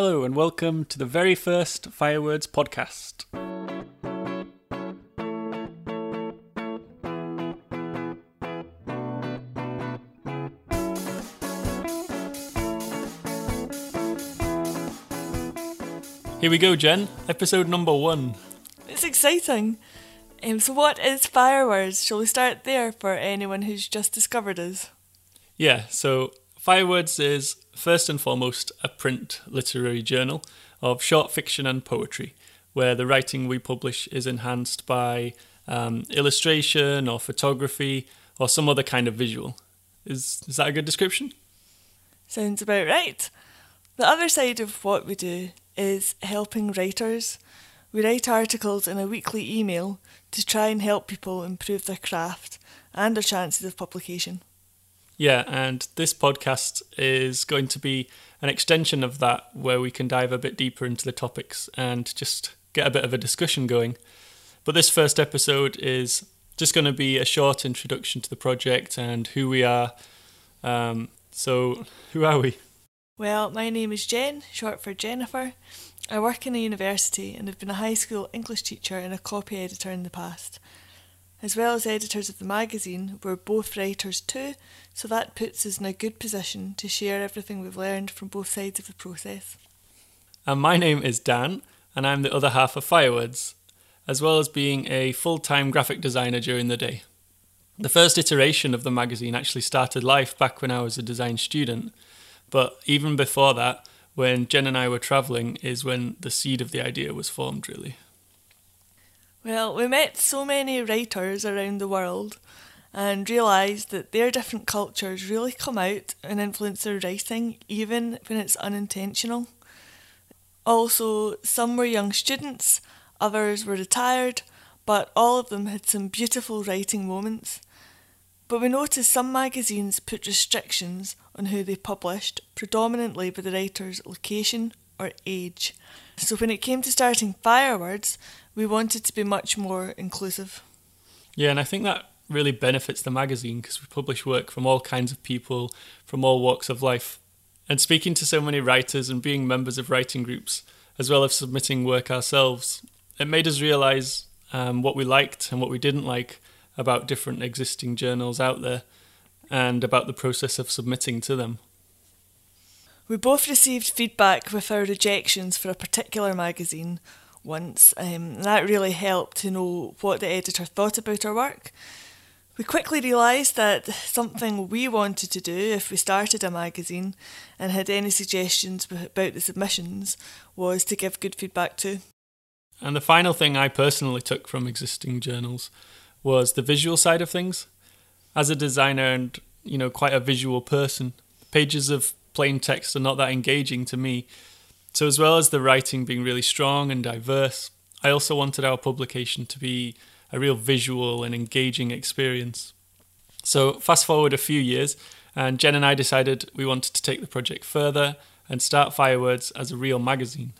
Hello, and welcome to the very first Firewords podcast. Here we go, Jen. Episode number one. It's exciting. Um, so, what is Firewords? Shall we start there for anyone who's just discovered us? Yeah, so Firewords is first and foremost a print literary journal of short fiction and poetry, where the writing we publish is enhanced by um, illustration or photography or some other kind of visual. Is, is that a good description? Sounds about right. The other side of what we do is helping writers. We write articles in a weekly email to try and help people improve their craft and their chances of publication. Yeah, and this podcast is going to be an extension of that where we can dive a bit deeper into the topics and just get a bit of a discussion going. But this first episode is just going to be a short introduction to the project and who we are. Um, so, who are we? Well, my name is Jen, short for Jennifer. I work in a university and have been a high school English teacher and a copy editor in the past. As well as editors of the magazine, we're both writers too, so that puts us in a good position to share everything we've learned from both sides of the process. And my name is Dan, and I'm the other half of Firewords, as well as being a full time graphic designer during the day. The first iteration of the magazine actually started life back when I was a design student, but even before that, when Jen and I were travelling, is when the seed of the idea was formed, really. Well, we met so many writers around the world and realised that their different cultures really come out and influence their writing, even when it's unintentional. Also, some were young students, others were retired, but all of them had some beautiful writing moments. But we noticed some magazines put restrictions on who they published, predominantly by the writer's location or age. So when it came to starting Firewords, we wanted to be much more inclusive. Yeah, and I think that really benefits the magazine because we publish work from all kinds of people from all walks of life. And speaking to so many writers and being members of writing groups, as well as submitting work ourselves, it made us realise um, what we liked and what we didn't like about different existing journals out there and about the process of submitting to them. We both received feedback with our rejections for a particular magazine once. Um, that really helped to know what the editor thought about our work. We quickly realised that something we wanted to do if we started a magazine and had any suggestions about the submissions was to give good feedback to. And the final thing I personally took from existing journals was the visual side of things. As a designer and you know quite a visual person, pages of plain text are not that engaging to me. So, as well as the writing being really strong and diverse, I also wanted our publication to be a real visual and engaging experience. So, fast forward a few years, and Jen and I decided we wanted to take the project further and start Firewords as a real magazine.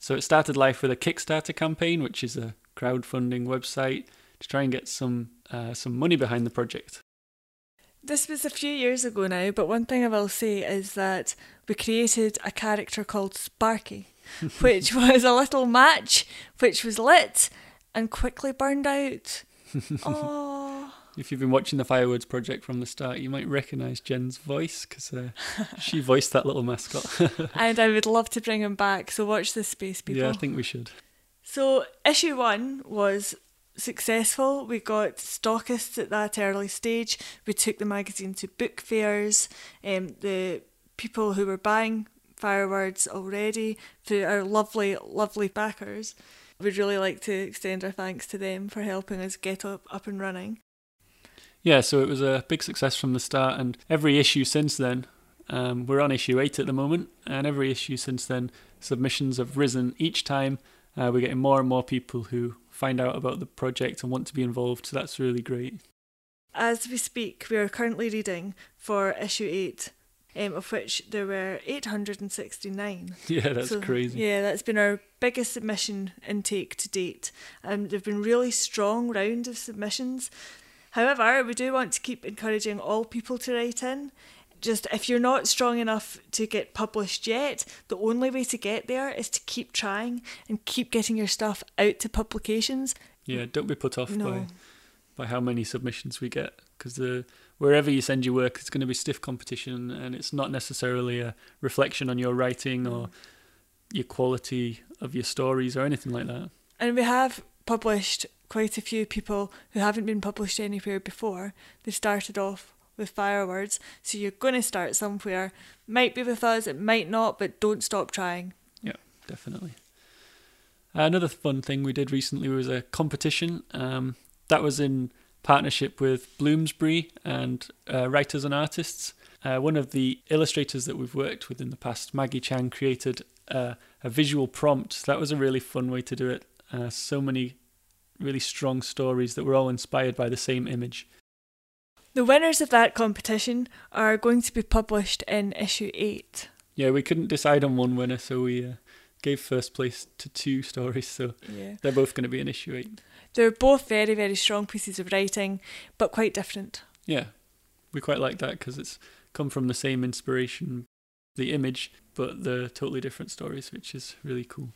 So, it started life with a Kickstarter campaign, which is a crowdfunding website to try and get some uh, some money behind the project. This was a few years ago now, but one thing I will say is that we created a character called Sparky, which was a little match which was lit and quickly burned out. Oh. If you've been watching the Firewords project from the start, you might recognise Jen's voice because uh, she voiced that little mascot. and I would love to bring him back, so watch this space, people. Yeah, I think we should. So, issue one was successful. We got stockists at that early stage. We took the magazine to book fairs. Um, the people who were buying Firewords already through our lovely, lovely backers. We'd really like to extend our thanks to them for helping us get up, up and running. Yeah, so it was a big success from the start, and every issue since then, um, we're on issue 8 at the moment, and every issue since then, submissions have risen each time. Uh, we're getting more and more people who find out about the project and want to be involved. So that's really great. As we speak, we are currently reading for issue 8, um, of which there were 869. Yeah, that's so, crazy. Yeah, that's been our biggest submission intake to date. Um, there have been really strong round of submissions. However, we do want to keep encouraging all people to write in. Just if you're not strong enough to get published yet, the only way to get there is to keep trying and keep getting your stuff out to publications. Yeah, don't be put off No. by by how many submissions we get because the wherever you send your work, it's going to be stiff competition, and it's not necessarily a reflection on your writing or your quality of your stories or anything like that. And we have published quite a few people who haven't been published anywhere before. They started off with Firewords, so you're going to start somewhere. Might be with us, it might not, but don't stop trying. Yeah, definitely. Another fun thing we did recently was a competition. Um, that was in partnership with Bloomsbury and uh, Writers and Artists. Uh, one of the illustrators that we've worked with in the past, Maggie Chang, created uh, a visual prompt. That was a really fun way to do it. Uh, so many really strong stories that were all inspired by the same image. The winners of that competition are going to be published in issue 8. Yeah, we couldn't decide on one winner, so we uh, gave first place to two stories. So Yeah. they're both going to be in issue eight. They're both very, very strong pieces of writing, but quite different. Yeah, we quite like that because it's come from the same inspiration, the image, but they're totally different stories, which is really cool.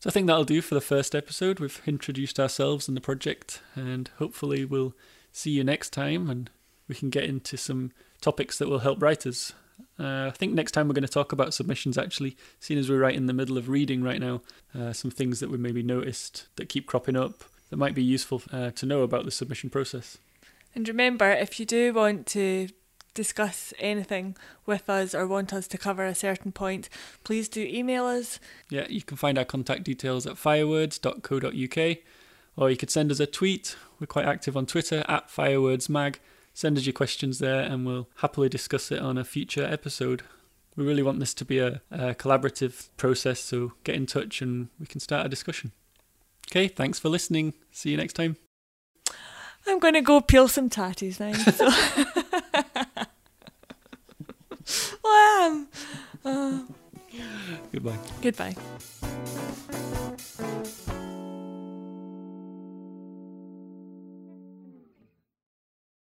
So I think that'll do for the first episode. We've introduced ourselves and the project, and hopefully we'll see you next time, and we can get into some topics that will help writers. Uh, I think next time we're going to talk about submissions. Actually, seeing as we're right in the middle of reading right now, uh, some things that we maybe noticed that keep cropping up that might be useful uh, to know about the submission process. And remember, if you do want to discuss anything with us or want us to cover a certain point, please do email us. Yeah, you can find our contact details at firewords.co.uk or you could send us a tweet. We're quite active on Twitter at firewordsmag. Send us your questions there and we'll happily discuss it on a future episode. We really want this to be a, a collaborative process, so get in touch and we can start a discussion. Okay, thanks for listening. See you next time. I'm going to go peel some tatties now. So. well, I am. Uh, Goodbye. goodbye.